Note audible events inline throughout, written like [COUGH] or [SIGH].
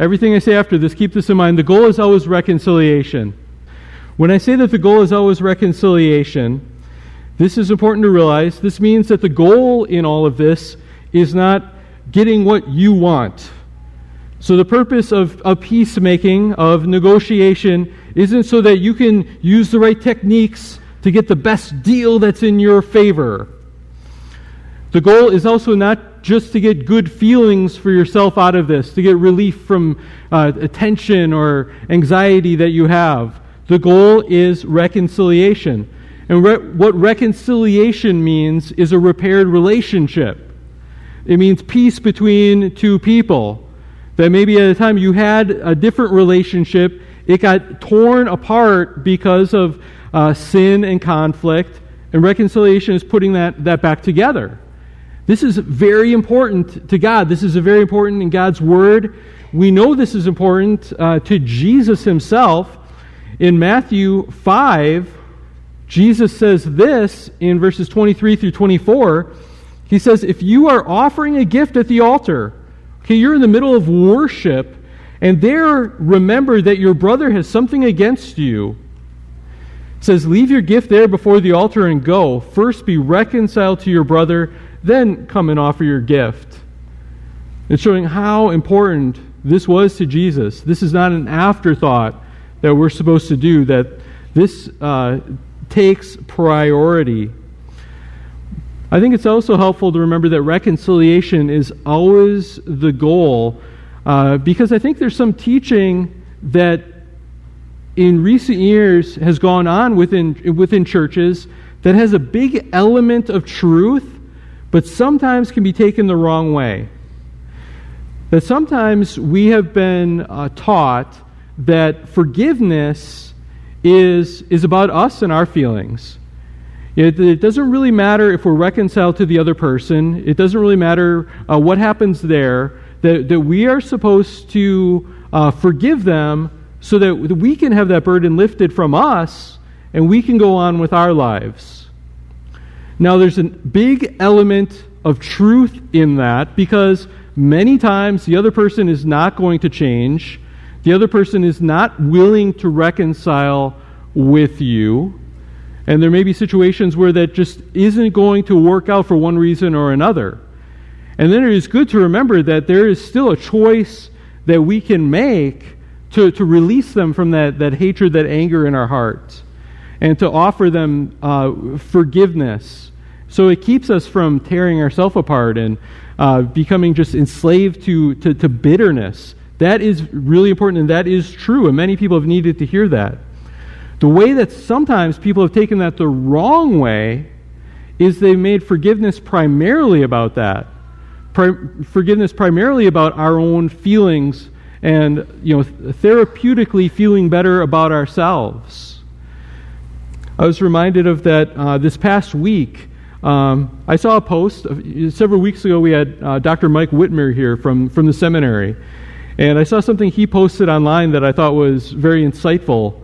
everything I say after this, keep this in mind. The goal is always reconciliation. When I say that the goal is always reconciliation, this is important to realize. This means that the goal in all of this is not getting what you want. So, the purpose of, of peacemaking, of negotiation, isn't so that you can use the right techniques to get the best deal that's in your favor. The goal is also not just to get good feelings for yourself out of this, to get relief from uh, tension or anxiety that you have. The goal is reconciliation. And re- what reconciliation means is a repaired relationship. It means peace between two people. That maybe at a time you had a different relationship, it got torn apart because of uh, sin and conflict, and reconciliation is putting that, that back together. This is very important to God. This is very important in God's Word. We know this is important uh, to Jesus himself. In Matthew 5, Jesus says this in verses 23 through 24. He says, If you are offering a gift at the altar, okay, you're in the middle of worship, and there remember that your brother has something against you. It says, Leave your gift there before the altar and go. First be reconciled to your brother then come and offer your gift. It's showing how important this was to Jesus. This is not an afterthought that we're supposed to do, that this uh, takes priority. I think it's also helpful to remember that reconciliation is always the goal, uh, because I think there's some teaching that in recent years has gone on within, within churches that has a big element of truth but sometimes can be taken the wrong way. That sometimes we have been uh, taught that forgiveness is, is about us and our feelings. It, it, doesn't really matter if we're reconciled to the other person, it doesn't really matter uh, what happens there, that, that we are supposed to uh, forgive them so that we can have that burden lifted from us and we can go on with our lives. Now, there's a big element of truth in that because many times the other person is not going to change. The other person is not willing to reconcile with you. And there may be situations where that just isn't going to work out for one reason or another. And then it is good to remember that there is still a choice that we can make to, to release them from that, that hatred, that anger in our hearts, and to offer them uh, forgiveness so it keeps us from tearing ourselves apart and uh, becoming just enslaved to, to, to bitterness. That is really important, and that is true, and many people have needed to hear that. The way that sometimes people have taken that the wrong way is they've made forgiveness primarily about that. Pri- forgiveness primarily about our own feelings and you know therapeutically feeling better about ourselves. I was reminded of that uh, this past week. Um, I saw a post several weeks ago. We had uh, Dr. Mike Wittmer here from, from the seminary. And I saw something he posted online that I thought was very insightful.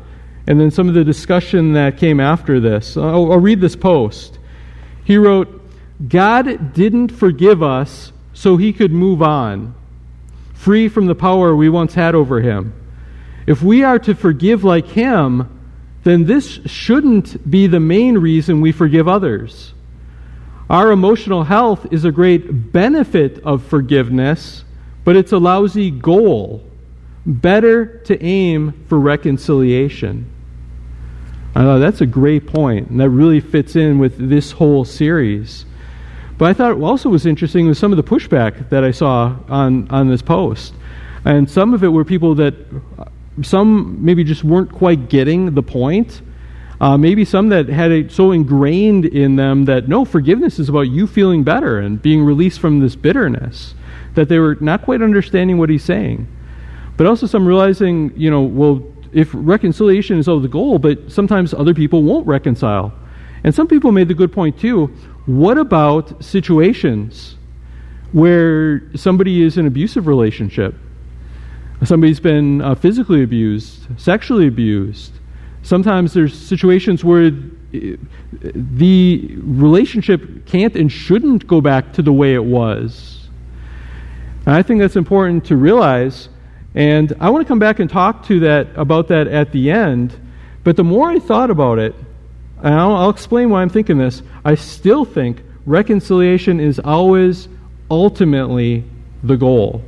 And then some of the discussion that came after this. I'll, I'll read this post. He wrote God didn't forgive us so he could move on, free from the power we once had over him. If we are to forgive like him, then this shouldn't be the main reason we forgive others. Our emotional health is a great benefit of forgiveness, but it's a lousy goal. Better to aim for reconciliation. I thought that's a great point, and that really fits in with this whole series. But I thought also was interesting was some of the pushback that I saw on, on this post. And some of it were people that, some maybe just weren't quite getting the point uh, maybe some that had it so ingrained in them that no, forgiveness is about you feeling better and being released from this bitterness, that they were not quite understanding what he's saying. But also some realizing, you know, well, if reconciliation is all the goal, but sometimes other people won't reconcile. And some people made the good point too. What about situations where somebody is in an abusive relationship? Somebody's been uh, physically abused, sexually abused, Sometimes there's situations where eh, the relationship can't and shouldn't go back to the way it was. And I think that's important to realize And I want to come back and talk to that about that at the end. But the more I thought about it, and I'll, I'll explain why I'm thinking this, I still think reconciliation is always ultimately the goal.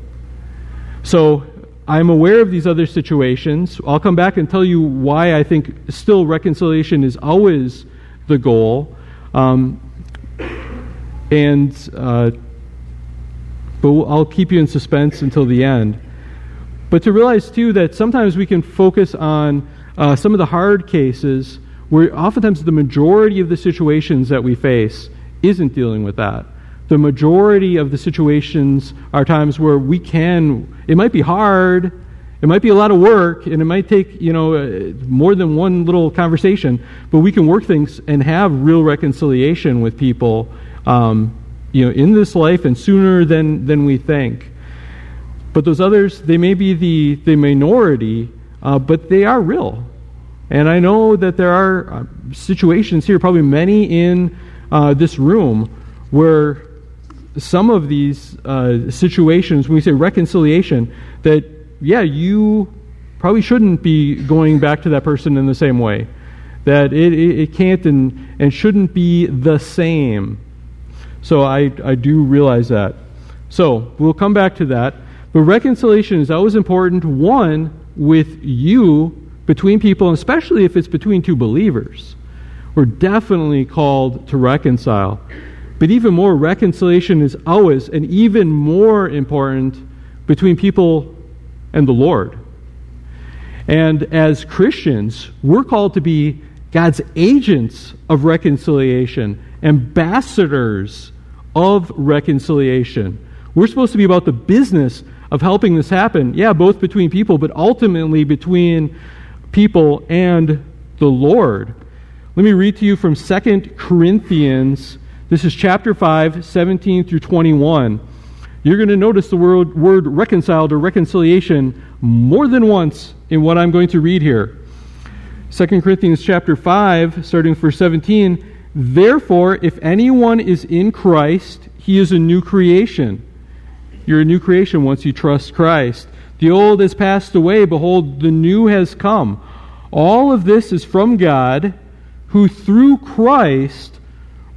So I'm aware of these other situations. I'll come back and tell you why I think still reconciliation is always the goal. Um, and uh, but I'll keep you in suspense until the end. But to realize too that sometimes we can focus on uh, some of the hard cases where oftentimes the majority of the situations that we face isn't dealing with that. The majority of the situations are times where we can, it might be hard, it might be a lot of work, and it might take, you know, uh, more than one little conversation, but we can work things and have real reconciliation with people, um, you know, in this life and sooner than, than we think. But those others, they may be the, the minority, uh, but they are real. And I know that there are uh, situations here, probably many in uh, this room, where some of these uh, situations, when we say reconciliation, that, yeah, you probably shouldn't be going back to that person in the same way. That it, it, it can't and, and shouldn't be the same. So I, I do realize that. So we'll come back to that. But reconciliation is always important, one, with you between people, especially if it's between two believers. We're definitely called to reconcile. But even more, reconciliation is always and even more important between people and the Lord. And as Christians, we're called to be God's agents of reconciliation, ambassadors of reconciliation. We're supposed to be about the business of helping this happen. Yeah, both between people, but ultimately between people and the Lord. Let me read to you from 2 Corinthians. This is chapter 5, 17 through 21. You're going to notice the word, word reconciled or reconciliation more than once in what I'm going to read here. 2 Corinthians chapter 5, starting verse 17. Therefore, if anyone is in Christ, he is a new creation. You're a new creation once you trust Christ. The old has passed away. Behold, the new has come. All of this is from God, who through Christ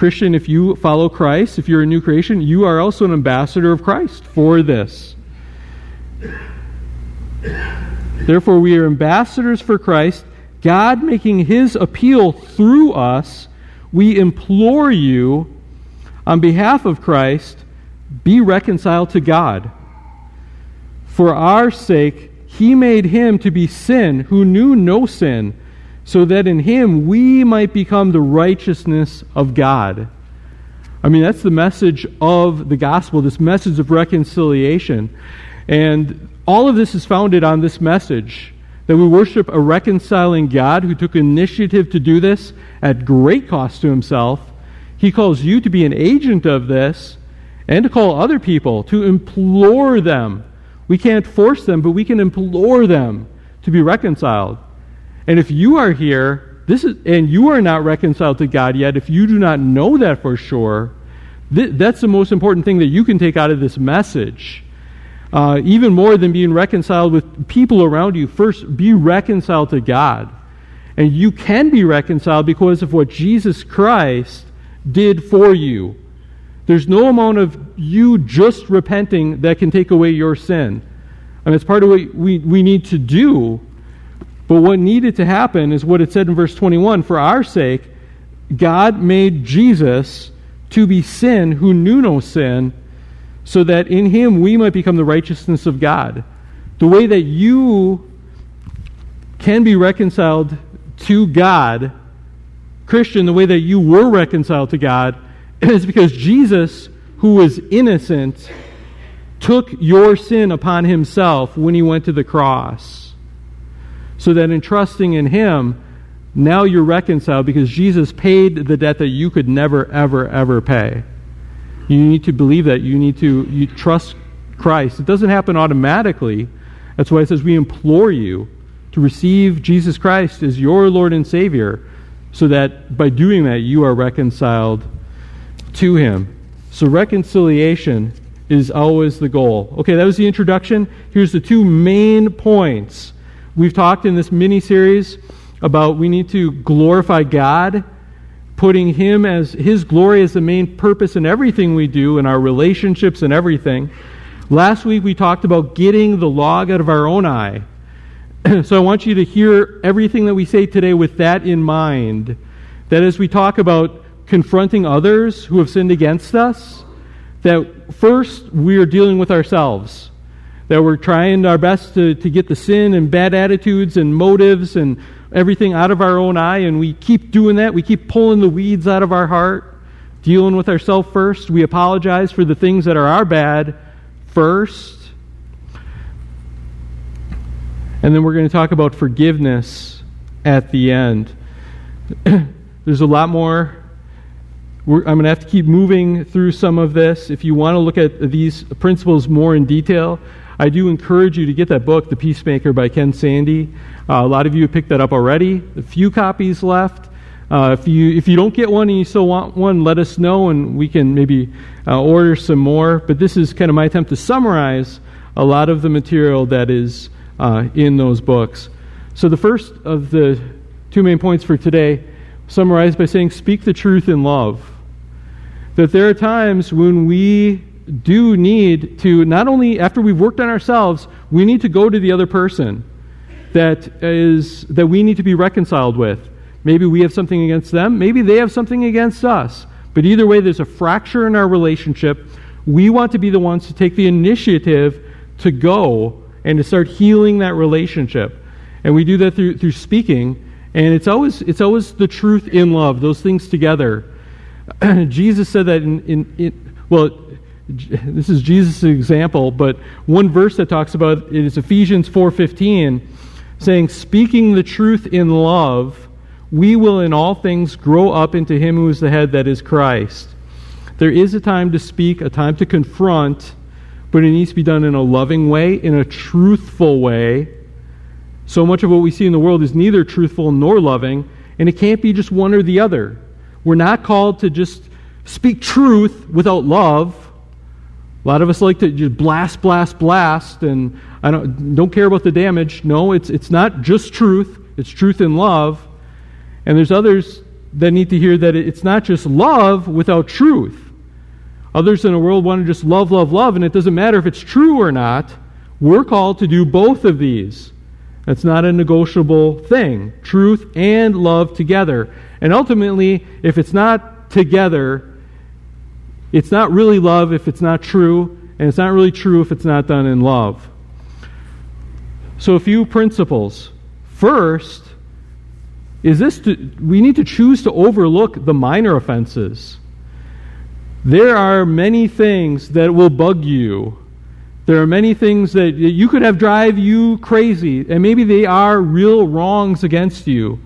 Christian, if you follow Christ, if you're a new creation, you are also an ambassador of Christ for this. Therefore, we are ambassadors for Christ, God making his appeal through us. We implore you, on behalf of Christ, be reconciled to God. For our sake, he made him to be sin who knew no sin, so that in him we might become the righteousness of God. I mean, that's the message of the gospel, this message of reconciliation. And all of this is founded on this message that we worship a reconciling God who took initiative to do this at great cost to himself. He calls you to be an agent of this and to call other people, to implore them. We can't force them, but we can implore them to be reconciled. And if you are here, this is, and you are not reconciled to God yet, if you do not know that for sure, th- that's the most important thing that you can take out of this message. Uh, even more than being reconciled with people around you, first be reconciled to God. And you can be reconciled because of what Jesus Christ did for you. There's no amount of you just repenting that can take away your sin. I mean, it's part of what we, we need to do. But what needed to happen is what it said in verse 21 For our sake, God made Jesus to be sin who knew no sin, so that in him we might become the righteousness of God. The way that you can be reconciled to God, Christian, the way that you were reconciled to God [CLEARS THROAT] is because Jesus, who was innocent, took your sin upon himself when he went to the cross. So that in trusting in him, now you're reconciled because Jesus paid the debt that you could never, ever, ever pay. You need to believe that. You need to you trust Christ. It doesn't happen automatically. That's why it says we implore you to receive Jesus Christ as your Lord and Savior, so that by doing that you are reconciled to Him. So reconciliation is always the goal. Okay, that was the introduction. Here's the two main points. We've talked in this mini series about we need to glorify God, putting Him as His glory as the main purpose in everything we do, in our relationships and everything. Last week we talked about getting the log out of our own eye. [CLEARS THROAT] so I want you to hear everything that we say today with that in mind. That as we talk about confronting others who have sinned against us, that first we are dealing with ourselves. That we're trying our best to, to get the sin and bad attitudes and motives and everything out of our own eye, and we keep doing that. We keep pulling the weeds out of our heart, dealing with ourselves first. We apologize for the things that are our bad first. And then we're going to talk about forgiveness at the end. [CLEARS THROAT] There's a lot more. We're, I'm going to have to keep moving through some of this. If you want to look at these principles more in detail, I do encourage you to get that book, The Peacemaker by Ken Sande. Uh, a lot of you have picked that up already. A few copies left. Uh, if you if you don't get one and you still want one, let us know and we can maybe uh, order some more. But this is kind of my attempt to summarize a lot of the material that is uh, in those books. So the first of the two main points for today, summarized by saying, "Speak the truth in love." That there are times when we do need to not only after we've worked on ourselves, we need to go to the other person that is that we need to be reconciled with Maybe we have something against them. Maybe they have something against us. But either way, there's a fracture in our relationship. We want to be the ones to take the initiative to go and to start healing that relationship. And we do that through, through speaking. And it's always, it's always the truth in love, those things together. [CLEARS THROAT] Jesus said that in, in, in well, this is Jesus' example, but one verse that talks about it is Ephesians 4.15, saying, speaking the truth in love we will in all things grow up into him who is the head, that is Christ. There is a time to speak, a time to confront, but it needs to be done in a loving way, in a truthful way. So much of what we see in the world is neither truthful nor loving, and it can't be just one or the other. We're not called to just speak truth without love. A lot of us like to just blast, blast, blast, and I don't, don't care about the damage. No, it's, it's not just truth, it's truth in love. And there's others that need to hear that it's not just love without truth. Others in the world want to just love, love, love, and it doesn't matter if it's true or not. We're called to do both of these. That's not a negotiable thing. Truth and love together. And ultimately, if it's not together, it's not really love if it's not true, and it's not really true if it's not done in love. So, a few principles. First, is this to, we need to choose to overlook the minor offenses. There are many things that will bug you. There are many things that you could have drive you crazy, and maybe they are real wrongs against you.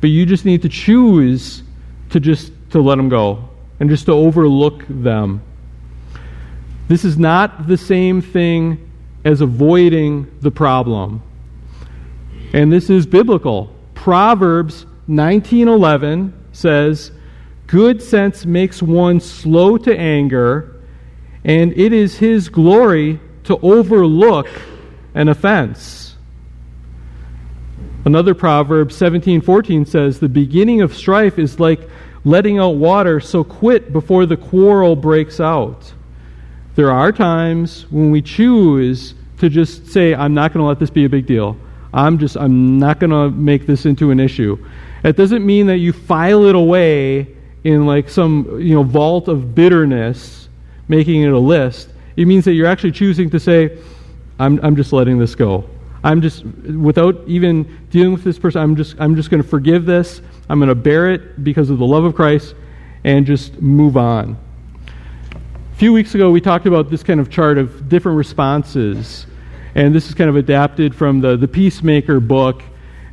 But you just need to choose to just to let them go and just to overlook them. This is not the same thing as avoiding the problem. And this is biblical. Proverbs 19:11 says, "Good sense makes one slow to anger, and it is his glory to overlook an offense." Another proverb 17:14 says, "The beginning of strife is like letting out water, so quit before the quarrel breaks out." There are times when we choose to just say, I'm not going to let this be a big deal. I'm just, I'm not going to make this into an issue. It doesn't mean that you file it away in like some, you know, vault of bitterness, making it a list. It means that you're actually choosing to say, I'm, I'm just letting this go. I'm just, without even dealing with this person, I'm just, I'm just going to forgive this. I'm going to bear it because of the love of Christ and just move on. A few weeks ago, we talked about this kind of chart of different responses. And this is kind of adapted from the, the Peacemaker book.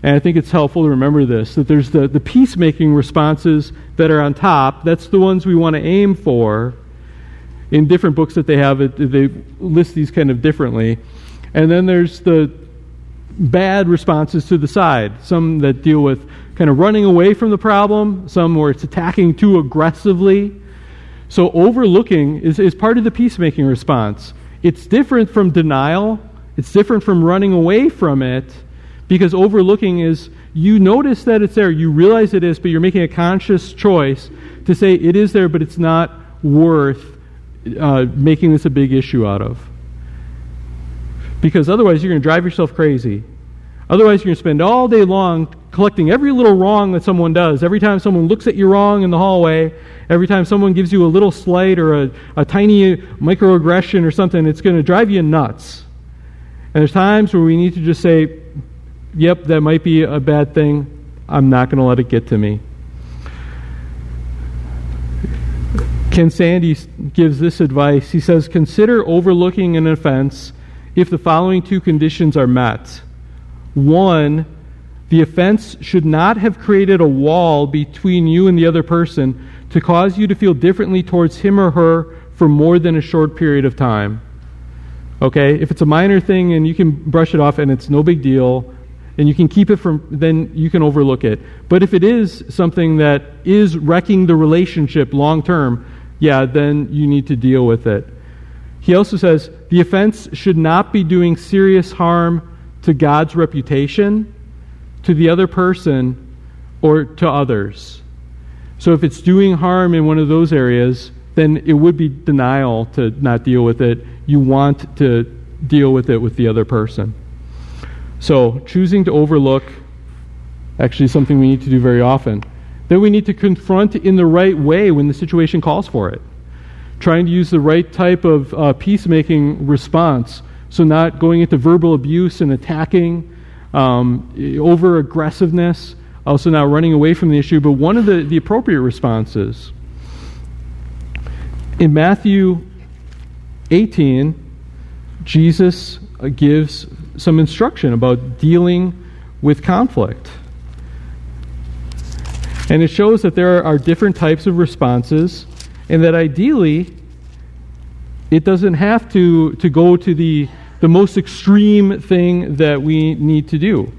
And I think it's helpful to remember this that there's the, the peacemaking responses that are on top. That's the ones we want to aim for. In different books that they have, it, they list these kind of differently. And then there's the bad responses to the side. Some that deal with kind of running away from the problem, some where it's attacking too aggressively. So overlooking is, is part of the peacemaking response. It's different from denial, it's different from running away from it, because overlooking is you notice that it's there, you realize it is, but you're making a conscious choice to say it is there, but it's not worth uh, making this a big issue out of. Because otherwise, you're going to drive yourself crazy. Otherwise, you're going to spend all day long collecting every little wrong that someone does. Every time someone looks at you wrong in the hallway, every time someone gives you a little slight or a, a tiny microaggression or something, it's going to drive you nuts. And there's times where we need to just say, yep, that might be a bad thing. I'm not going to let it get to me. Ken Sande gives this advice. He says, Consider overlooking an offense if the following two conditions are met. One, the offense should not have created a wall between you and the other person to cause you to feel differently towards him or her for more than a short period of time. Okay? If it's a minor thing and you can brush it off and it's no big deal and you can keep it from, then you can overlook it. But if it is something that is wrecking the relationship long term, yeah, then you need to deal with it. He also says the offense should not be doing serious harm to God's reputation, to the other person, or to others. So if it's doing harm in one of those areas, then it would be denial to not deal with it. You want to deal with it with the other person. So choosing to overlook, actually, something we need to do very often. Then we need to confront in the right way when the situation calls for it. Trying to use the right type of uh, peacemaking response so, not going into verbal abuse and attacking, um, over aggressiveness, also not running away from the issue, but one of the, the appropriate responses. In Matthew 18, Jesus gives some instruction about dealing with conflict. And it shows that there are different types of responses, and that ideally, it doesn't have to, to go to the the most extreme thing that we need to do.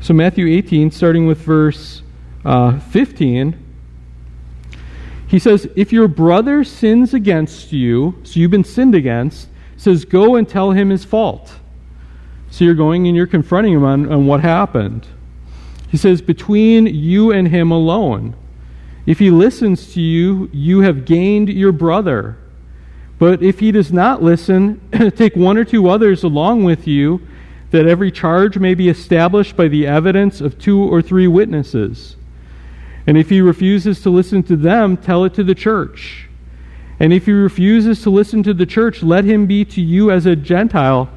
So, Matthew 18, starting with verse uh, 15, he says, If your brother sins against you, so you've been sinned against, says, Go and tell him his fault. So you're going and you're confronting him on, on what happened. He says, Between you and him alone. If he listens to you, you have gained your brother. But if he does not listen, [CLEARS THROAT] take one or two others along with you, that every charge may be established by the evidence of two or three witnesses. And if he refuses to listen to them, tell it to the church. And if he refuses to listen to the church, let him be to you as a Gentile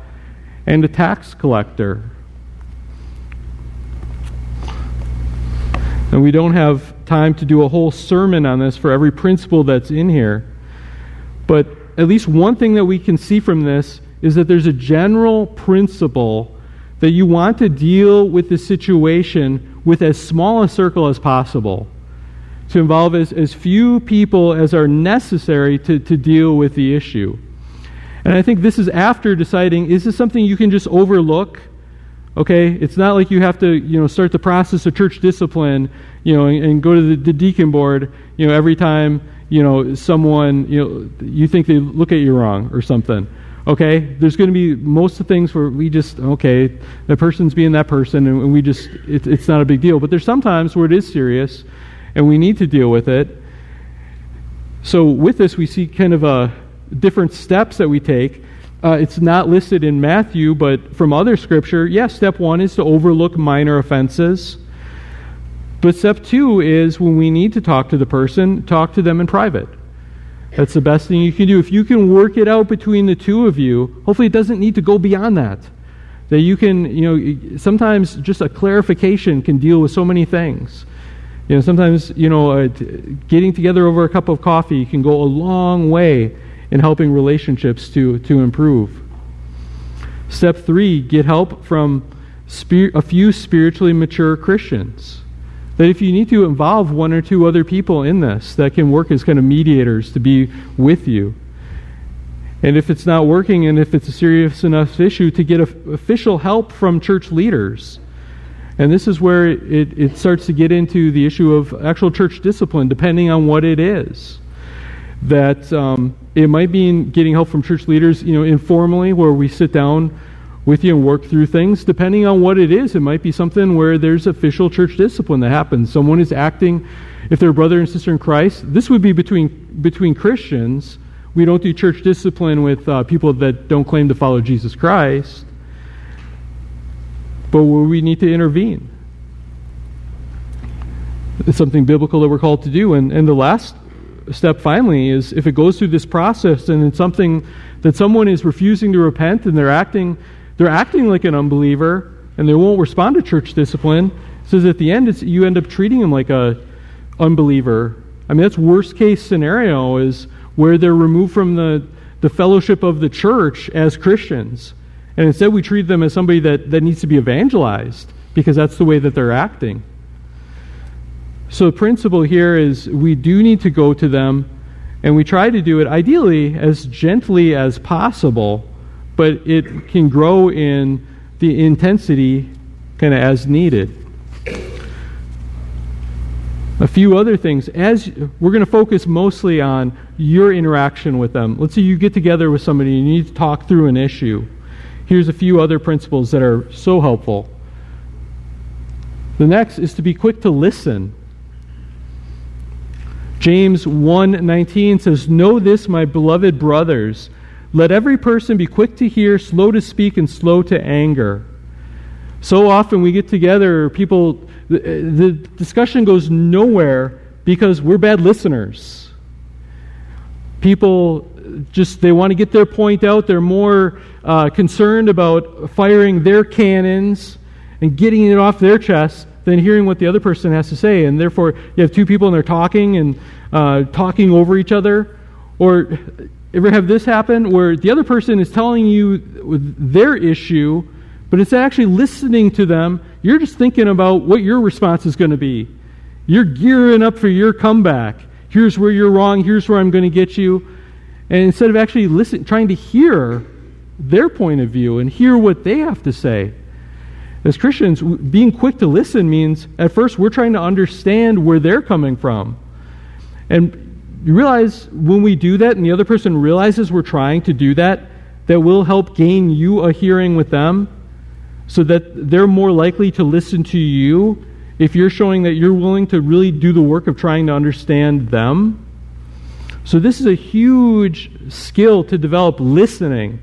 and a tax collector. And we don't have time to do a whole sermon on this for every principle that's in here. But at least one thing that we can see from this is that there's a general principle that you want to deal with the situation with as small a circle as possible, to involve as, as few people as are necessary to, to deal with the issue. And I think this is after deciding is this something you can just overlook? Okay, it's not like you have to, you know, start the process of church discipline, you know, and, and go to the, the deacon board, you know, every time you know, someone, you know, you think they look at you wrong or something. Okay? There's going to be most of the things where we just, okay, that person's being that person and we just, it, it's not a big deal. But there's sometimes where it is serious and we need to deal with it. So with this, we see kind of a different steps that we take. Uh, it's not listed in Matthew, but from other scripture, yes, step one is to overlook minor offenses. But step two is when we need to talk to the person, talk to them in private. That's the best thing you can do. If you can work it out between the two of you, hopefully it doesn't need to go beyond that. That you can, you know, sometimes just a clarification can deal with so many things. You know, sometimes, you know, uh, getting together over a cup of coffee can go a long way in helping relationships to, to improve. Step three, get help from spir- a few spiritually mature Christians. That if you need to involve one or two other people in this that can work as kind of mediators to be with you. And if it's not working and if it's a serious enough issue, to get official help from church leaders and this is where it, it starts to get into the issue of actual church discipline, depending on what it is. That um, it might be in getting help from church leaders, you know, informally, where we sit down with you and work through things. Depending on what it is, it might be something where there's official church discipline that happens. Someone is acting, if they're brother and sister in Christ, this would be between between Christians. We don't do church discipline with uh, people that don't claim to follow Jesus Christ but where we need to intervene. It's something biblical that we're called to do. And, and the last step, finally, is if it goes through this process and it's something that someone is refusing to repent and they're acting, they're acting like an unbeliever and they won't respond to church discipline, says at the end you end up treating them like a unbeliever. I mean, that's worst case scenario is where they're removed from the, the fellowship of the church as Christians. And instead, we treat them as somebody that, that needs to be evangelized because that's the way that they're acting. So, the principle here is we do need to go to them, and we try to do it ideally as gently as possible, but it can grow in the intensity kind of as needed. A few other things. As we're going to focus mostly on your interaction with them. Let's say you get together with somebody and you need to talk through an issue here's a few other principles that are so helpful. The next is to be quick to listen. James 1:19 says, "Know this, my beloved brothers, let every person be quick to hear, slow to speak and slow to anger." So often we get together, people the, the discussion goes nowhere because we're bad listeners. People just they want to get their point out. They're more uh, concerned about firing their cannons and getting it off their chest than hearing what the other person has to say. And therefore, you have two people and they're talking and uh, talking over each other. Or ever have this happen where the other person is telling you their issue, but instead of actually listening to them, you're just thinking about what your response is going to be. You're gearing up for your comeback. Here's where you're wrong. Here's where I'm going to get you. And instead of actually listen, trying to hear their point of view and hear what they have to say. As Christians, being quick to listen means at first we're trying to understand where they're coming from. And you realize when we do that and the other person realizes we're trying to do that, that will help gain you a hearing with them so that they're more likely to listen to you if you're showing that you're willing to really do the work of trying to understand them. So, this is a huge skill to develop listening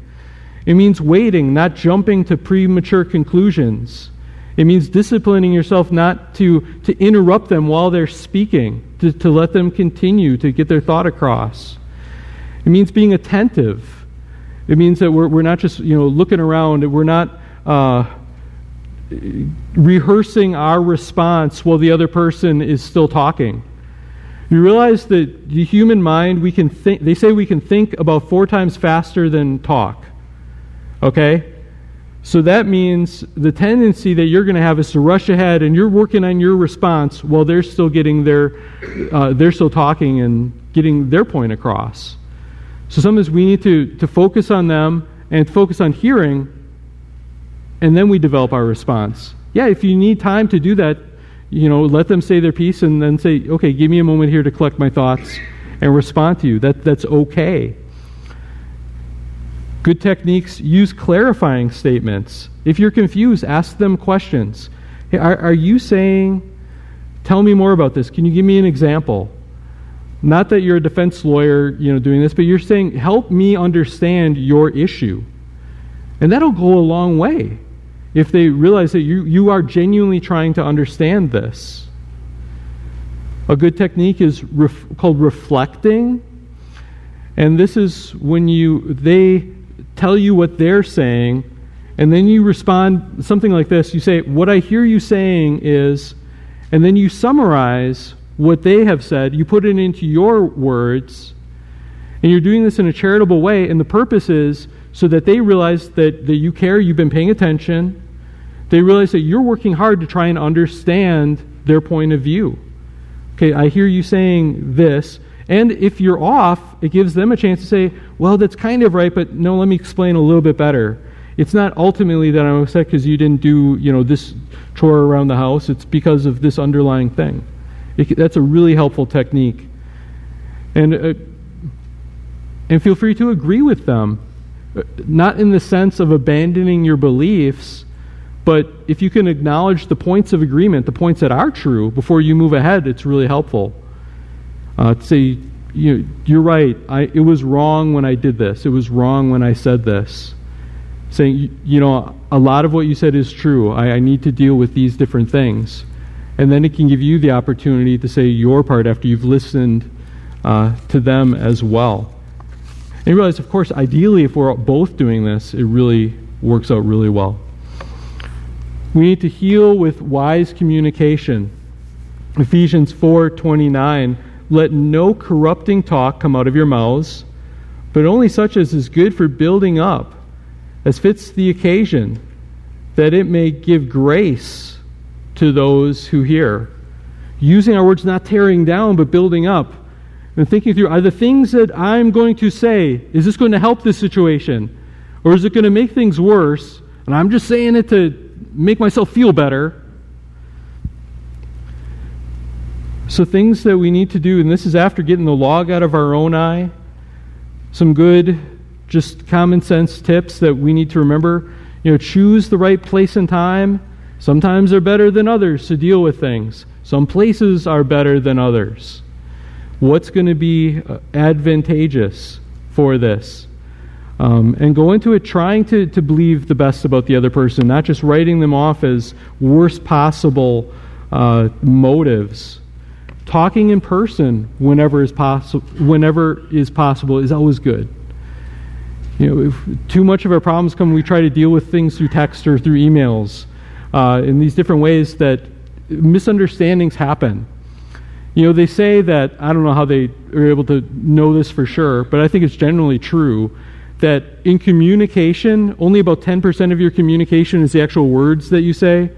it means waiting, not jumping to premature conclusions. It means disciplining yourself not to, to interrupt them while they're speaking, to, to let them continue to get their thought across. It means being attentive. It means that we're, we're not just you know, looking around, we're not uh, rehearsing our response while the other person is still talking. You realize that the human mind, we can think, they say we can think about four times faster than talk. Okay? So that means the tendency that you're going to have is to rush ahead and you're working on your response while they're still getting their, uh, they're still talking and getting their point across. So sometimes we need to, to focus on them and focus on hearing, and then we develop our response. Yeah, if you need time to do that, you know, let them say their piece and then say, okay, give me a moment here to collect my thoughts and respond to you. That, that's okay. Good techniques use clarifying statements. If you're confused, ask them questions. Hey, are, are you saying, tell me more about this? Can you give me an example? Not that you're a defense lawyer, you know, doing this, but you're saying, help me understand your issue. And that'll go a long way if they realize that you, you are genuinely trying to understand this. A good technique is ref, called reflecting. And this is when you they tell you what they're saying, and then you respond something like this. You say, What I hear you saying is, and then you summarize what they have said, you put it into your words, and you're doing this in a charitable way, and the purpose is so that they realize that, that you care, you've been paying attention, they realize that you're working hard to try and understand their point of view. Okay, I hear you saying this, and if you're off, it gives them a chance to say, well, that's kind of right, but no, let me explain a little bit better. It's not ultimately that I'm upset because you didn't do, you know, this chore around the house. It's because of this underlying thing. It, that's a really helpful technique. And, uh, and feel free to agree with them. Uh, not in the sense of abandoning your beliefs, but if you can acknowledge the points of agreement, the points that are true, before you move ahead, it's really helpful. Uh, say, you, you're right, I, it was wrong when I did this, it was wrong when I said this. Saying, you know, a lot of what you said is true. I, I need to deal with these different things. And then it can give you the opportunity to say your part after you've listened uh, to them as well. And you realize, of course, ideally, if we're both doing this, it really works out really well. We need to heal with wise communication. Ephesians 4:29 let no corrupting talk come out of your mouths, but only such as is good for building up, as fits the occasion, that it may give grace to those who hear. Using our words not tearing down, but building up. And thinking through are the things that I'm going to say, is this going to help this situation? Or is it going to make things worse? And I'm just saying it to make myself feel better. So, things that we need to do, and this is after getting the log out of our own eye, some good, just common sense tips that we need to remember. You know, choose the right place and time. Sometimes they're better than others to deal with things, some places are better than others. What's going to be uh, advantageous for this? Um, and go into it trying to, to believe the best about the other person, not just writing them off as worst possible uh, motives talking in person whenever is possible whenever is possible is always good. You know if too much of our problems come we try to deal with things through text or through emails uh, in these different ways that misunderstandings happen. You know they say that i don't know how they are able to know this for sure but i think it's generally true that in communication only about 10% of your communication is the actual words that you say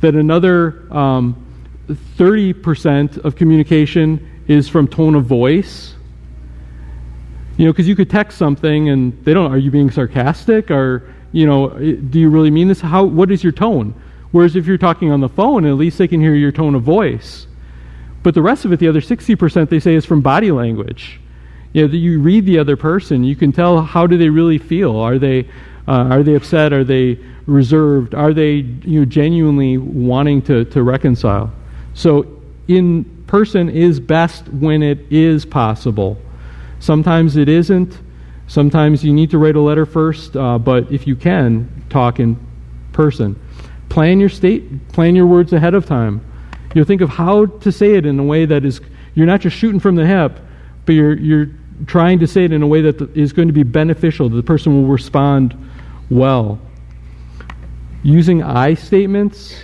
that another um, 30% of communication is from tone of voice. You know, because you could text something and they don't, are you being sarcastic? Or, you know, do you really mean this? How, what is your tone? Whereas if you're talking on the phone, at least they can hear your tone of voice. But the rest of it, the other 60%, they say is from body language. You know, you read the other person, you can tell how do they really feel. Are they, uh, are they upset? Are they reserved? Are they you know, genuinely wanting to, to reconcile? So, in person is best when it is possible. Sometimes it isn't. Sometimes you need to write a letter first, uh, but if you can, talk in person. Plan your state, plan your words ahead of time. You think of how to say it in a way that is you're not just shooting from the hip, but you're you're trying to say it in a way that is going to be beneficial. The person will respond well. Using I statements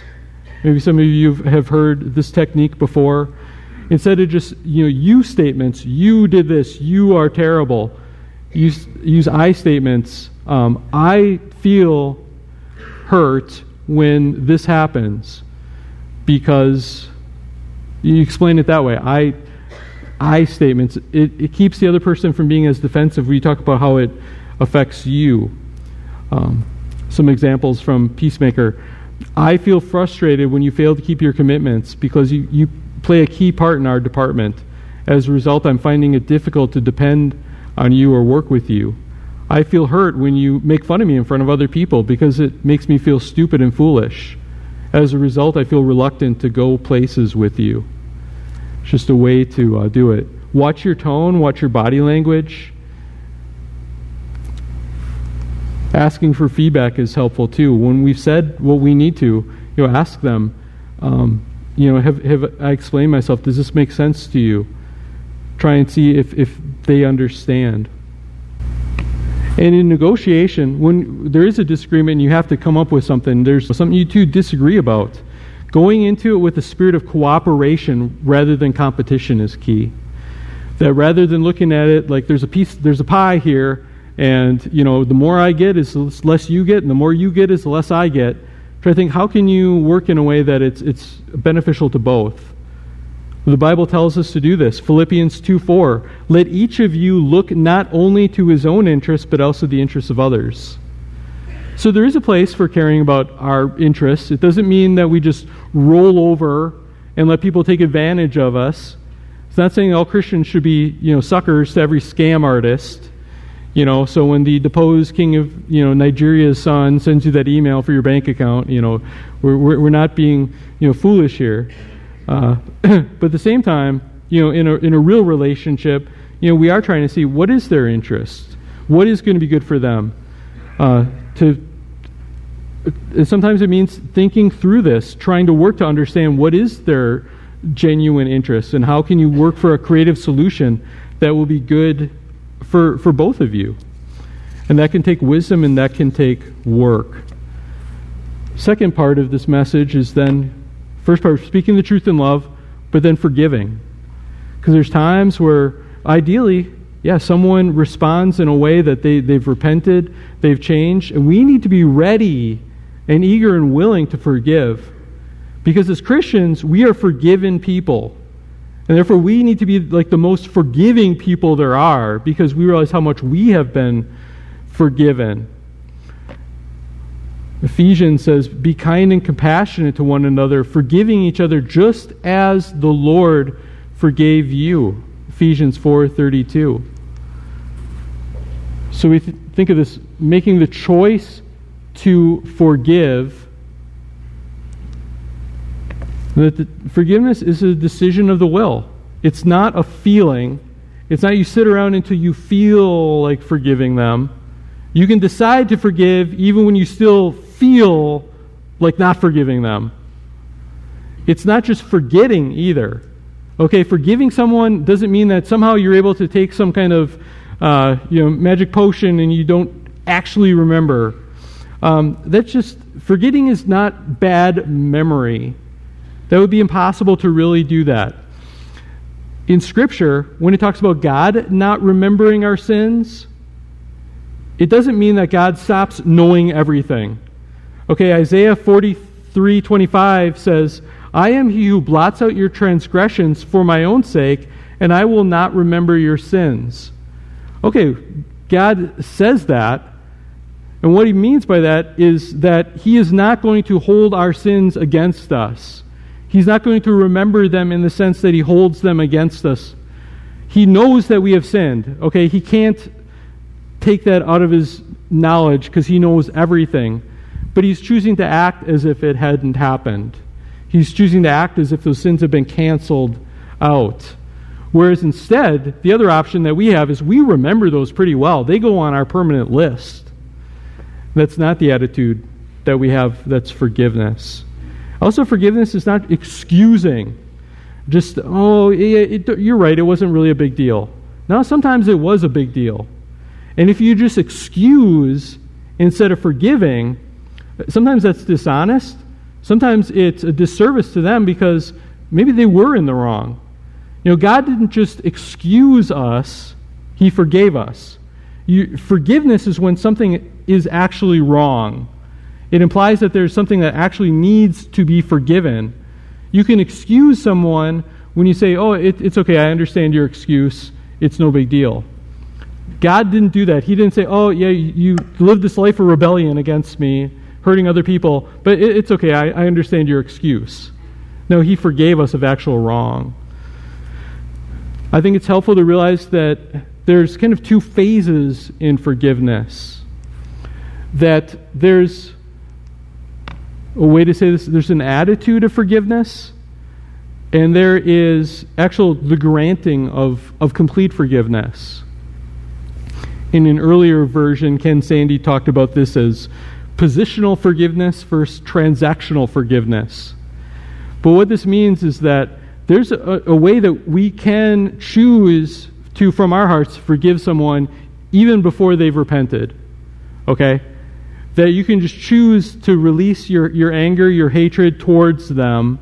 Maybe some of you have heard this technique before. Instead of just, you know, you statements, you did this, you are terrible, use, use I statements. Um, I feel hurt when this happens because you explain it that way. I, I statements, it, it keeps the other person from being as defensive. We talk about how it affects you. Um, some examples from Peacemaker. I feel frustrated when you fail to keep your commitments because you, you play a key part in our department. As a result, I'm finding it difficult to depend on you or work with you. I feel hurt when you make fun of me in front of other people because it makes me feel stupid and foolish. As a result, I feel reluctant to go places with you. It's just a way to uh, do it. Watch your tone, watch your body language. Asking for feedback is helpful too. When we've said what we need to, you know, ask them, um, you know, have, have I explained myself? Does this make sense to you? Try and see if, if they understand. And in negotiation, when there is a disagreement, you have to come up with something. There's something you two disagree about. Going into it with a spirit of cooperation rather than competition is key. That rather than looking at it like there's a piece, there's a pie here, and you know the more I get is the less you get, and the more you get is the less I get. Try to think how can you work in a way that it's it's beneficial to both. The Bible tells us to do this. Philippians 2 4. Let each of you look not only to his own interests, but also the interests of others. So there is a place for caring about our interests. It doesn't mean that we just roll over and let people take advantage of us. It's not saying all Christians should be, you know, suckers to every scam artist. You know, so when the deposed king of, you know, Nigeria's son sends you that email for your bank account, you know, we're, we're, we're not being, you know, foolish here. Uh, [COUGHS] but at the same time, you know, in a, in a real relationship, you know, we are trying to see what is their interest, what is going to be good for them. Uh, to sometimes it means thinking through this, trying to work to understand what is their genuine interest and how can you work for a creative solution that will be good for, for both of you. And that can take wisdom and that can take work. Second part of this message is then First part, speaking the truth in love, but then forgiving. Because there's times where, ideally, yeah, someone responds in a way that they, they've repented, they've changed, and we need to be ready and eager and willing to forgive. Because as Christians, we are forgiven people. And therefore, we need to be like the most forgiving people there are because we realize how much we have been forgiven. Ephesians says, Be kind and compassionate to one another, forgiving each other just as the Lord forgave you. Ephesians 4:32. So we th- think of this making the choice to forgive. That the, forgiveness is a decision of the will. It's not a feeling. It's not you sit around until you feel like forgiving them. You can decide to forgive even when you still feel like not forgiving them. It's not just forgetting either. Okay, forgiving someone doesn't mean that somehow you're able to take some kind of uh, you know magic potion and you don't actually remember. Um, that's just forgetting is not bad memory. That would be impossible to really do that. In Scripture, when it talks about God not remembering our sins, it doesn't mean that God stops knowing everything. Okay, Isaiah 43 25 says, I am he who blots out your transgressions for my own sake, and I will not remember your sins. Okay, God says that. And what he means by that is that he is not going to hold our sins against us. He's not going to remember them in the sense that he holds them against us. He knows that we have sinned. Okay, he can't take that out of his knowledge because he knows everything but he's choosing to act as if it hadn't happened. He's choosing to act as if those sins have been canceled out. Whereas instead, the other option that we have is we remember those pretty well. They go on our permanent list. That's not the attitude that we have that's forgiveness. Also, forgiveness is not excusing. Just, oh, it, it, you're right, it wasn't really a big deal. Now, sometimes it was a big deal. And if you just excuse instead of forgiving, Sometimes that's dishonest. Sometimes it's a disservice to them because maybe they were in the wrong. You know, God didn't just excuse us, He forgave us. You, forgiveness is when something is actually wrong. It implies that there's something that actually needs to be forgiven. You can excuse someone when you say, Oh, it, it's okay, I understand your excuse, it's no big deal. God didn't do that. He didn't say, Oh, yeah, you lived this life of rebellion against me, hurting other people, but it, it's okay. I, I understand your excuse. No, he forgave us of actual wrong. I think it's helpful to realize that there's kind of two phases in forgiveness. That there's a way to say this there's an attitude of forgiveness, and there is actual the granting of, of complete forgiveness. In an earlier version, Ken Sande talked about this as positional forgiveness versus transactional forgiveness. But what this means is that there's a, a, way that we can choose to, from our hearts, forgive someone even before they've repented. Okay? That you can just choose to release your, your anger, your hatred towards them.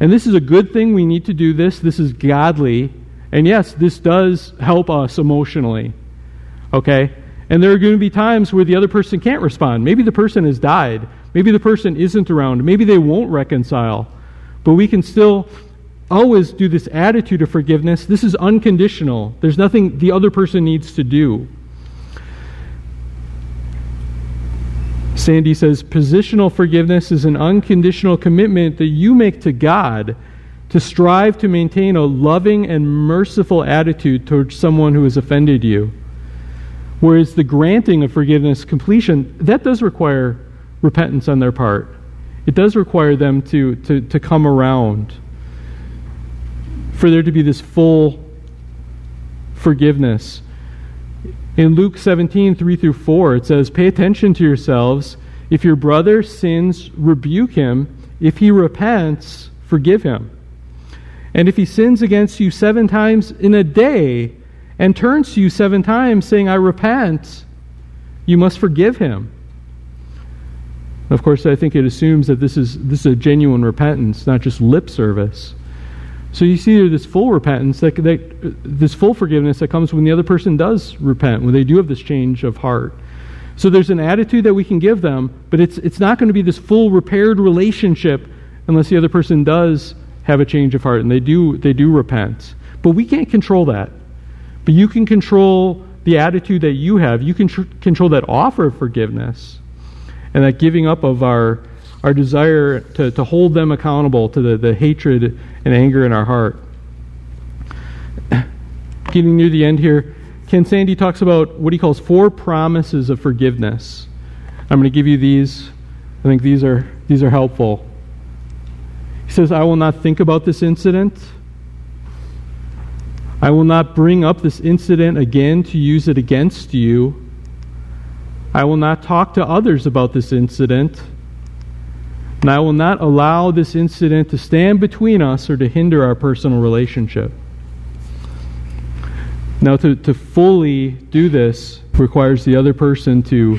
And this is a good thing. We need to do this. This is godly. And yes, this does help us emotionally. Okay? And there are going to be times where the other person can't respond. Maybe the person has died. Maybe the person isn't around. Maybe they won't reconcile. But we can still always do this attitude of forgiveness. This is unconditional. There's nothing the other person needs to do. Sande says positional forgiveness is an unconditional commitment that you make to God to strive to maintain a loving and merciful attitude towards someone who has offended you. Whereas the granting of forgiveness completion, that does require repentance on their part. It does require them to, to, to come around. For there to be this full forgiveness. In Luke 17, 3 through 4, it says, Pay attention to yourselves. If your brother sins, rebuke him. If he repents, forgive him. And if he sins against you seven times in a day and turns to you seven times saying, I repent, you must forgive him. Of course, I think it assumes that this is, this is a genuine repentance, not just lip service. So you see this full repentance, that, that, this full forgiveness that comes when the other person does repent, when they do have this change of heart. So there's an attitude that we can give them, but it's, it's not going to be this full repaired relationship unless the other person does have a change of heart and they do, they do repent. But we can't control that. But you can control the attitude that you have. You can tr- control that offer of forgiveness and that giving up of our, our desire to, to hold them accountable to the, the hatred and anger in our heart. [CLEARS THROAT] Getting near the end here, Ken Sande talks about what he calls four promises of forgiveness. I'm going to give you these. I think these are, these are helpful. He says, I will not think about this incident. I will not bring up this incident again to use it against you. I will not talk to others about this incident, and I will not allow this incident to stand between us or to hinder our personal relationship. Now, to, to fully do this requires the other person to,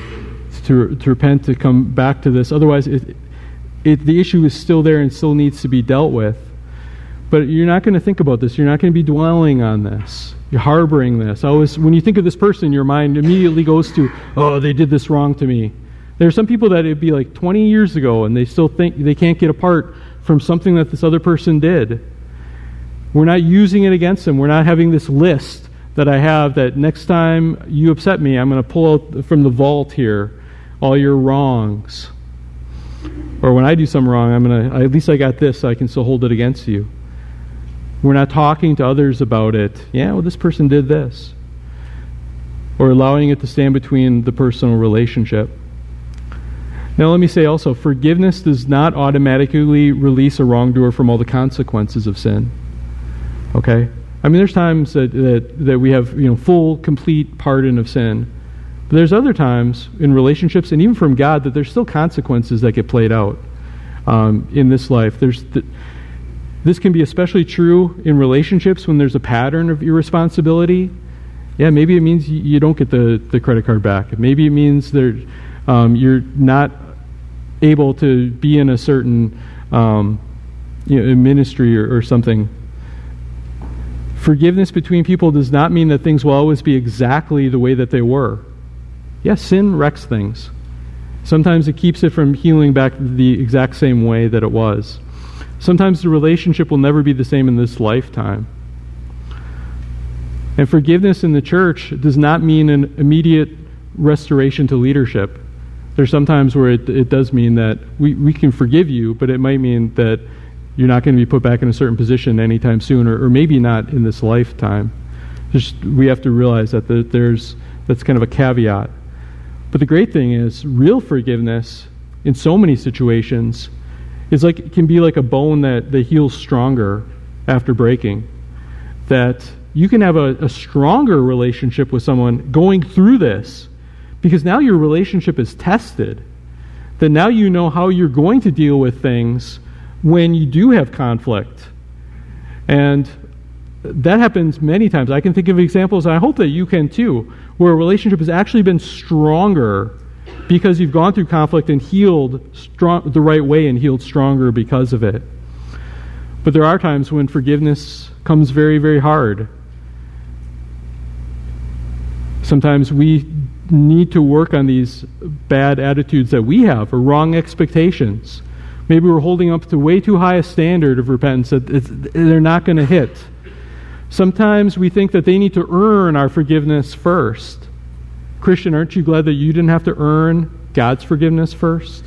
to, to repent, to come back to this. Otherwise, it, it, the issue is still there and still needs to be dealt with. But you're not going to think about this. You're not going to be dwelling on this. You're harboring this. Always, when you think of this person, your mind immediately goes to, oh, they did this wrong to me. There are some people that it'd be like 20 years ago and they still think they can't get apart from something that this other person did. We're not using it against them. We're not having this list that I have that next time you upset me, I'm going to pull out from the vault here all your wrongs. Or when I do something wrong, I'm going to, at least I got this, so I can still hold it against you. We're not talking to others about it. Yeah, well, this person did this. Or allowing it to stand between the personal relationship. Now, let me say also forgiveness does not automatically release a wrongdoer from all the consequences of sin. Okay? I mean, there's times that, that, that we have you know, full, complete pardon of sin. But there's other times in relationships and even from God that there's still consequences that get played out um, in this life. There's. The, this can be especially true in relationships when there's a pattern of irresponsibility. Yeah, maybe it means you don't get the, the credit card back. Maybe it means um, you're not able to be in a certain um, you know, ministry or, or something. Forgiveness between people does not mean that things will always be exactly the way that they were. Yes, sin wrecks things. Sometimes it keeps it from healing back the exact same way that it was. Sometimes the relationship will never be the same in this lifetime. And forgiveness in the church does not mean an immediate restoration to leadership. There's sometimes where it, it does mean that we, we can forgive you, but it might mean that you're not going to be put back in a certain position anytime soon, or, or maybe not in this lifetime. Just, we have to realize that the, there's that's kind of a caveat. But the great thing is, real forgiveness in so many situations is like it can be like a bone that, that heals stronger after breaking. That you can have a, a stronger relationship with someone going through this because now your relationship is tested. That now you know how you're going to deal with things when you do have conflict. And that happens many times. I can think of examples, and I hope that you can too, where a relationship has actually been stronger because you've gone through conflict and healed strong, the right way and healed stronger because of it. But there are times when forgiveness comes very, very hard. Sometimes we need to work on these bad attitudes that we have or wrong expectations. Maybe we're holding up to way too high a standard of repentance that they're not going to hit. Sometimes we think that they need to earn our forgiveness first. Christian, aren't you glad that you didn't have to earn God's forgiveness first?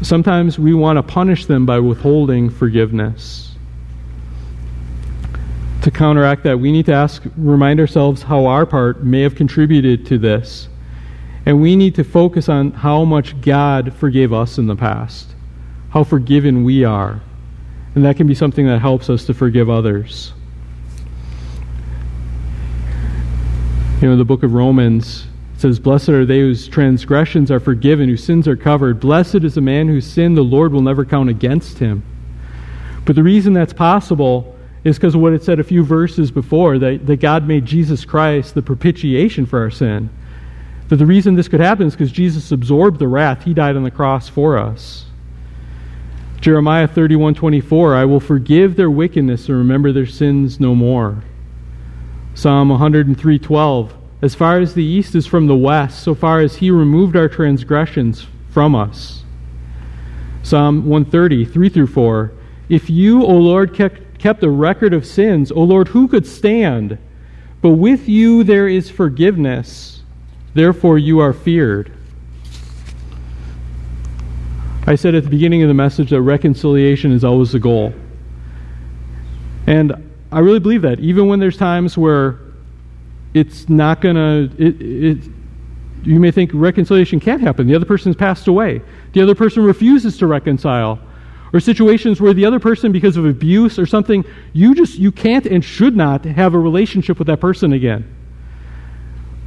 Sometimes we want to punish them by withholding forgiveness. To counteract that, we need to ask, remind ourselves how our part may have contributed to this. And we need to focus on how much God forgave us in the past, how forgiven we are. And that can be something that helps us to forgive others. You know, the book of Romans says, Blessed are they whose transgressions are forgiven, whose sins are covered. Blessed is the man whose sin the Lord will never count against him. But the reason that's possible is because of what it said a few verses before that, that God made Jesus Christ the propitiation for our sin. That the reason this could happen is because Jesus absorbed the wrath. He died on the cross for us. Jeremiah 31:24 I will forgive their wickedness and remember their sins no more. Psalm 103:12 As far as the east is from the west so far as he removed our transgressions from us. Psalm 130 3 through 4 If you, O Lord, kept, kept a record of sins, O Lord, who could stand? But with you there is forgiveness, therefore you are feared. I said at the beginning of the message that reconciliation is always the goal. And I really believe that. Even when there's times where it's not going to, it, it, you may think reconciliation can't happen. The other person has passed away. The other person refuses to reconcile. Or situations where the other person, because of abuse or something, you just, you can't and should not have a relationship with that person again.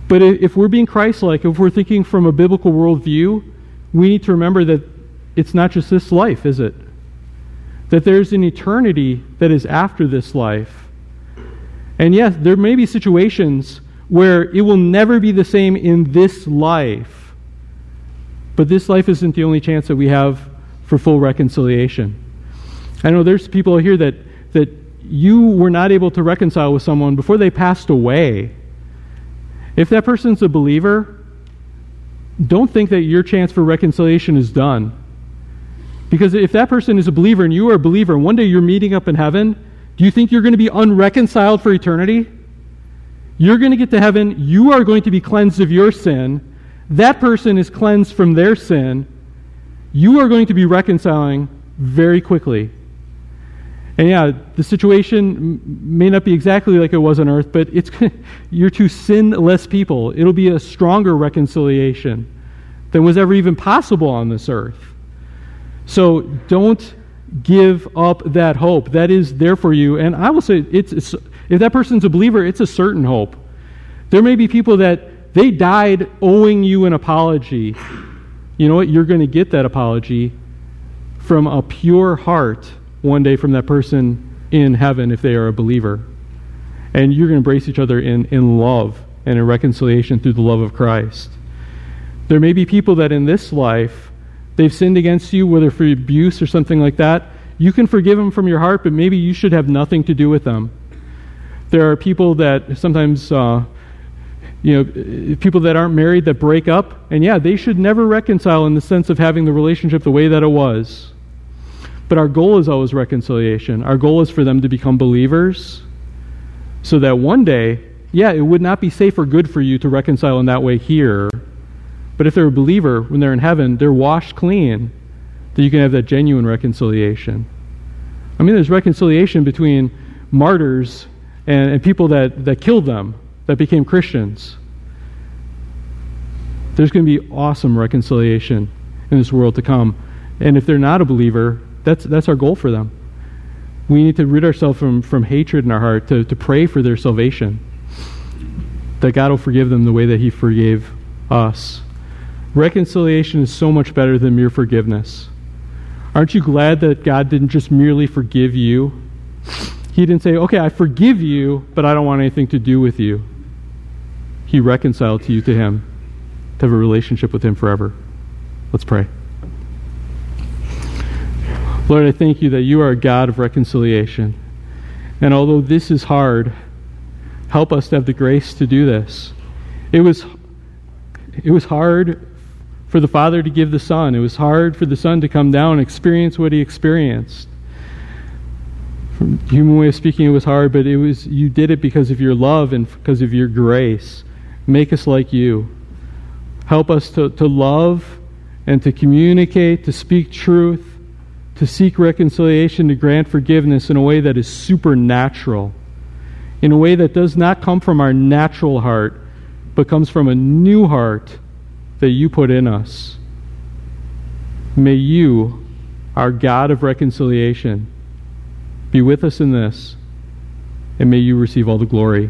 But if we're being Christ like, if we're thinking from a biblical worldview, we need to remember that it's not just this life, is it? That there's an eternity that is after this life. And yes, there may be situations where it will never be the same in this life. But this life isn't the only chance that we have for full reconciliation. I know there's people here that, that you were not able to reconcile with someone before they passed away. If that person's a believer, don't think that your chance for reconciliation is done. Because if that person is a believer and you are a believer, and one day you're meeting up in heaven, do you think you're going to be unreconciled for eternity? You're going to get to heaven. You are going to be cleansed of your sin. That person is cleansed from their sin. You are going to be reconciling very quickly. And yeah, the situation may not be exactly like it was on earth, but it's [LAUGHS] you're two sinless people. It'll be a stronger reconciliation than was ever even possible on this earth. So don't give up that hope. That is there for you. And I will say, it's, it's, if that person's a believer, it's a certain hope. There may be people that they died owing you an apology. You know what? You're going to get that apology from a pure heart one day from that person in heaven if they are a believer. And you're going to embrace each other in, in love and in reconciliation through the love of Christ. There may be people that in this life they've sinned against you, whether for abuse or something like that, you can forgive them from your heart, but maybe you should have nothing to do with them. There are people that sometimes, uh, you know, people that aren't married that break up, and yeah, they should never reconcile in the sense of having the relationship the way that it was. But our goal is always reconciliation. Our goal is for them to become believers so that one day, yeah, it would not be safe or good for you to reconcile in that way here but if they're a believer, when they're in heaven, they're washed clean, that you can have that genuine reconciliation. I mean, there's reconciliation between martyrs and, and people that, that killed them, that became Christians. There's going to be awesome reconciliation in this world to come. And if they're not a believer, that's, that's our goal for them. We need to rid ourselves from, from hatred in our heart, to, to pray for their salvation, that God will forgive them the way that He forgave us. Reconciliation is so much better than mere forgiveness. Aren't you glad that God didn't just merely forgive you? He didn't say, okay, I forgive you, but I don't want anything to do with you. He reconciled to you to Him. to have a relationship with Him forever. Let's pray. Lord, I thank you that you are a God of reconciliation. And although this is hard, help us to have the grace to do this. It was, it was hard for the Father to give the Son. It was hard for the Son to come down and experience what he experienced. From human way of speaking, it was hard, but it was you did it because of your love and because of your grace. Make us like you. Help us to, to love and to communicate, to speak truth, to seek reconciliation, to grant forgiveness in a way that is supernatural, in a way that does not come from our natural heart, but comes from a new heart that you put in us. May you, our God of reconciliation, be with us in this, and may you receive all the glory.